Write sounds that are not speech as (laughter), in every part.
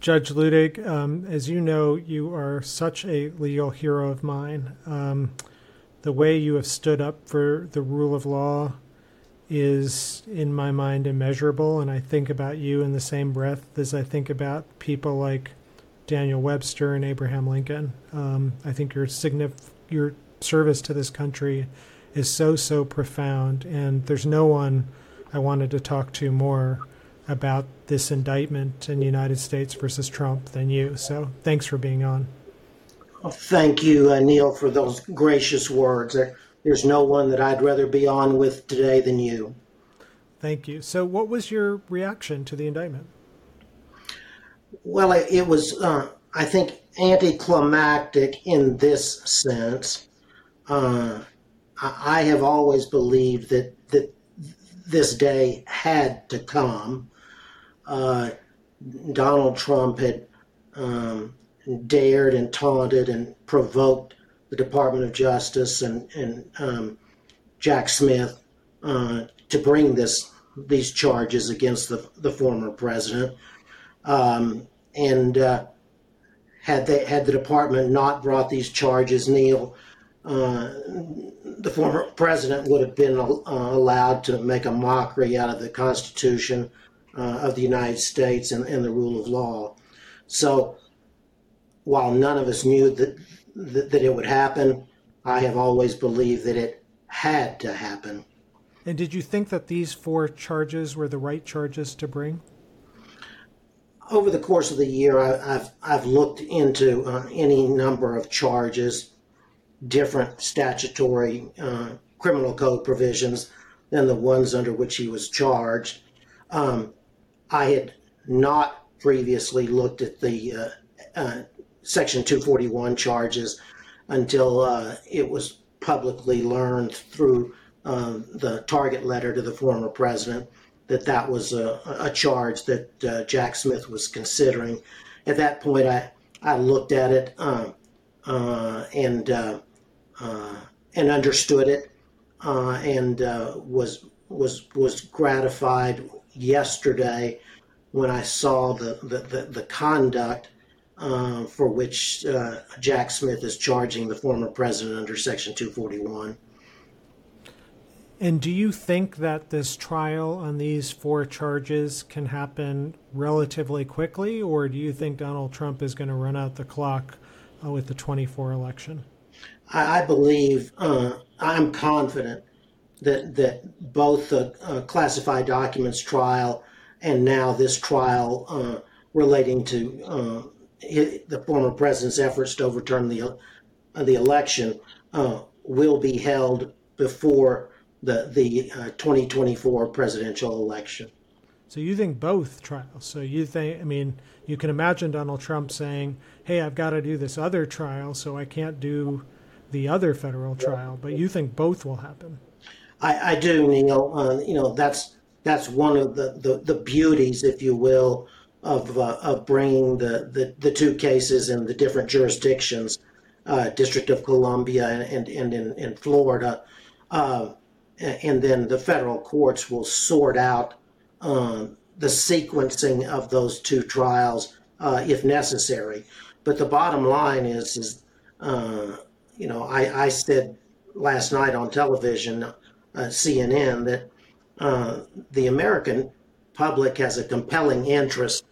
Judge Luttig, um, as you know, you are such a legal hero of mine. Um, the way you have stood up for the rule of law is, in my mind, immeasurable. And I think about you in the same breath as I think about people like Daniel Webster and Abraham Lincoln. Um, I think your signif- your service to this country is so so profound, and there's no one I wanted to talk to more about this indictment in the United States versus Trump than you. So thanks for being on. Well, thank you, uh, Neal, for those gracious words. There's no one that I'd rather be on with today than you. Thank you. So, what was your reaction to the indictment? Well, it, was, uh, I think, anticlimactic in this sense. Uh, I have always believed that that this day had to come. Uh, Donald Trump had um, dared and taunted and provoked the Department of Justice and and um, Jack Smith uh, to bring this these charges against the the former president. Um, and uh, had they had the department not brought these charges, Neal, uh, the former president would have been uh, allowed to make a mockery out of the Constitution uh, of the United States and, and, the rule of law. So, while none of us knew that, that that it would happen, I have always believed that it had to happen. And did you think that these four charges were the right charges to bring? over the course of the year, I, have I've looked into uh, any number of charges, different statutory uh, criminal code provisions than the ones under which he was charged. Um, I had not previously looked at the uh, uh Section 241 charges until uh, it was publicly learned through um, the target letter to the former president that that was a, a charge that uh, Jack Smith was considering. At that point, I, I looked at it um, uh, and uh, uh and understood it, uh, and uh, was was was gratified yesterday when I saw the the, the, the conduct for which Jack Smith is charging the former president under Section 241. And do you think that this trial on these four charges can happen relatively quickly, or do you think Donald Trump is going to run out the clock uh, with the 24 election? I, believe, uh, I'm confident that that both the uh, classified documents trial and now this trial uh, relating to uh, the former president's efforts to overturn the uh, the election will be held before the the uh, 2024 presidential election. So you think both trials? So you think? I mean, you can imagine Donald Trump saying, "Hey, I've got to do this other trial, so I can't do the other federal trial." But you think both will happen? I, I do, Neal. Uh, you know, that's that's one of the, the, the beauties, if you will, of uh, of bringing the, the, the two cases in the different jurisdictions, uh, District of Columbia and and, in, in Florida. Uh, and then the federal courts will sort out um, the sequencing of those two trials uh, if necessary. But the bottom line is, is uh, you know, I, I, said last night on television, uh, CNN, that uh, the American public has a compelling interest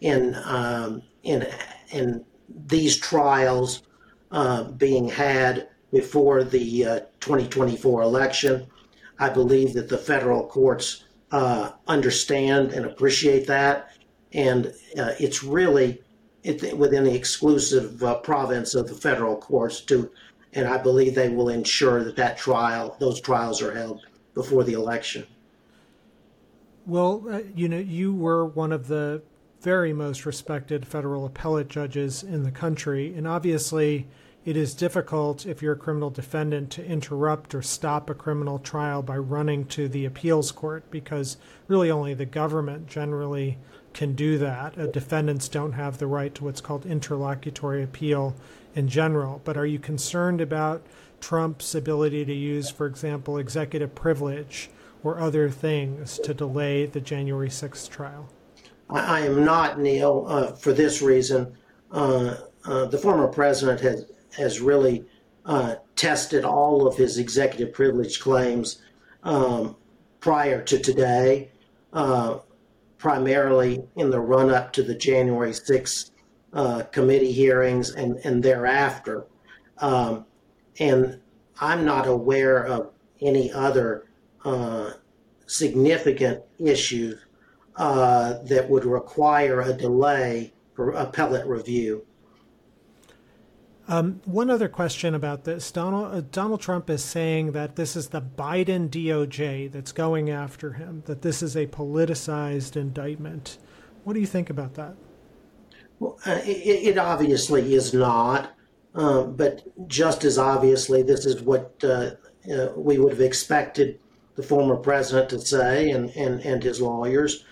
in um, in in these trials uh, being had before the uh, 2024 election. I believe that the federal courts uh, understand and appreciate that, and uh, it's really it, within the exclusive uh, province of the federal courts to, and I believe they will ensure that that trial, those trials, are held before the election. Well, uh, you know, you were one of the very most respected federal appellate judges in the country, and obviously it is difficult if you're a criminal defendant to interrupt or stop a criminal trial by running to the appeals court because really only the government generally can do that. Uh, defendants don't have the right to what's called interlocutory appeal in general. But are you concerned about Trump's ability to use, for example, executive privilege or other things to delay the January 6th trial? I, am not, Neal, uh, for this reason. Uh, uh, the former president has, has really uh, tested all of his executive privilege claims um, prior to today, uh, primarily in the run up to the January 6th uh, committee hearings and, and thereafter. Um, and I'm not aware of any other significant issues uh, that would require a delay for appellate review. Um, one other question about this: Donald uh, Donald Trump is saying that this is the Biden DOJ that's going after him. That this is a politicized indictment. What do you think about that? Well, uh, it, it, obviously is not, uh, but just as obviously, this is what uh, uh, we would have expected the former president to say and, and, and his lawyers.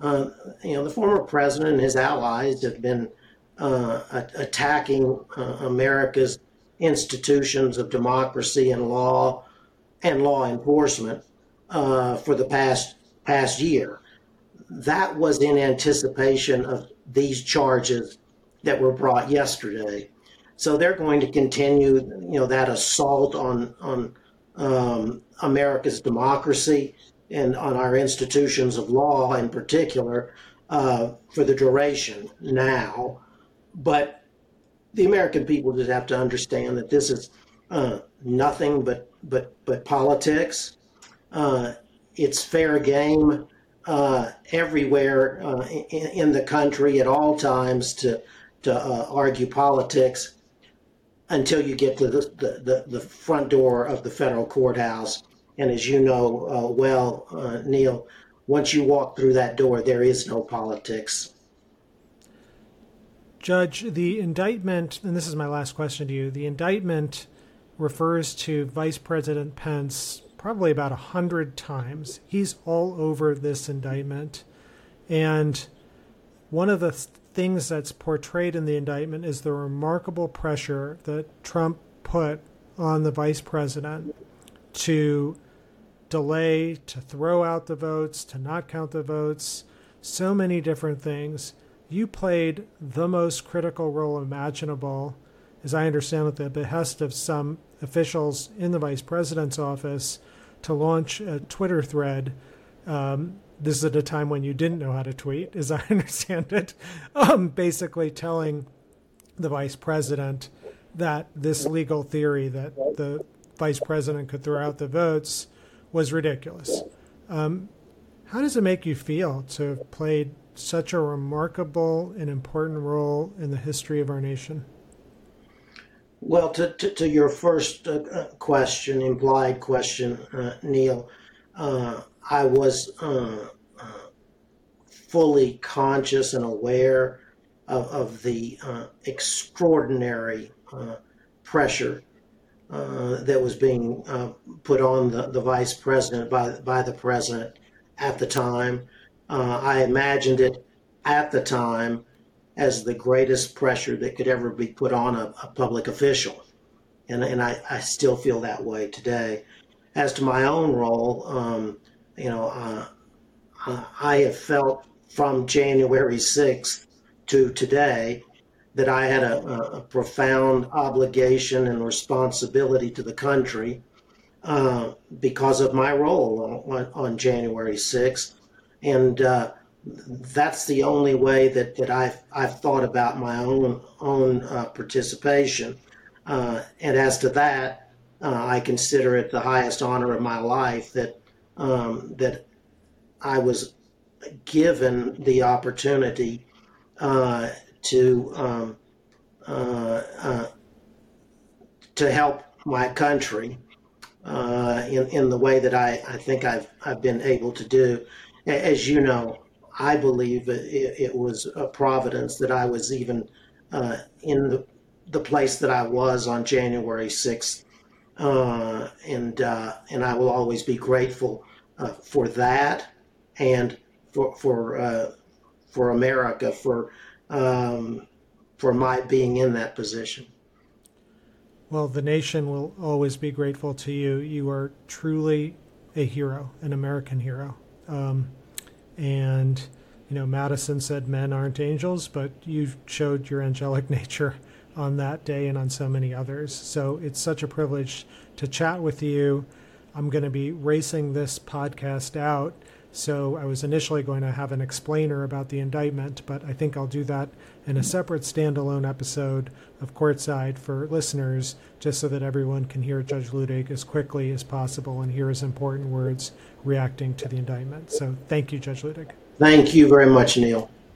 Uh, you know, the former president and his allies have been uh, attacking uh, America's institutions of democracy and law and law enforcement for the past past year. That was in anticipation of these charges that were brought yesterday. So they're going to continue, you know, that assault on on um, America's democracy and on our institutions of law in particular uh, for the duration now. But the American people just have to understand that this is uh, nothing but but but politics. Uh, it's fair game uh, everywhere uh, in, in, the country at all times to to uh, argue politics until you get to the, the, the front door of the federal courthouse and as you know uh, well, uh, Neal, once you walk through that door, there is no politics. Judge, the indictment, and this is my last question to you the indictment refers to Vice President Pence probably about a hundred times. He's all over this indictment. And one of the things that's portrayed in the indictment is the remarkable pressure that Trump put on the vice president to delay, to throw out the votes, to not count the votes, so many different things. You played the most critical role imaginable, as I understand it, at the behest of some officials in the vice president's office, to launch a Twitter thread. Um, this is at a time when you didn't know how to tweet, as I (laughs) understand it, um, basically telling the vice president that this legal theory that the vice president could throw out the votes was ridiculous. Um, how does it make you feel to have played such a remarkable and important role in the history of our nation? Well, to, to, to your first uh, uh question, implied question, uh, Neal, uh, I was uh, fully conscious and aware of, of the extraordinary pressure that was being put on the, the vice president by, by the president at the time. I imagined it at the time as the greatest pressure that could ever be put on a, a public official. And, and I, I still feel that way today. As to my own role, um, you know, uh, I have felt from January 6th to today that I had a, a profound obligation and responsibility to the country uh, because of my role on, on January 6th. And uh, that's the only way that, that I've, I've thought about my own, own uh, participation. Uh, and as to that, uh, I consider it the highest honor of my life that, um, that I was given the opportunity uh, to um, uh, uh, to help my country in in the way that I, I think I've I've been able to do. As you know, I believe it, it was a providence that I was even uh, in the the place that I was on January sixth, uh, and uh, and I will always be grateful for that and for for for America for um, for my being in that position. Well, the nation will always be grateful to you. You are truly a hero, an American hero. Um, and you know, Madison said men aren't angels, but you showed your angelic (laughs) nature on that day and on so many others. So it's such a privilege to chat with you. I'm going to be racing this podcast out. So I was initially going to have an explainer about the indictment, but I think I'll do that in a separate standalone episode of Courtside for listeners, just so that everyone can hear Judge Luttig as quickly as possible and hear his important words reacting to the indictment. So thank you, Judge Luttig. Thank you very much, Neal.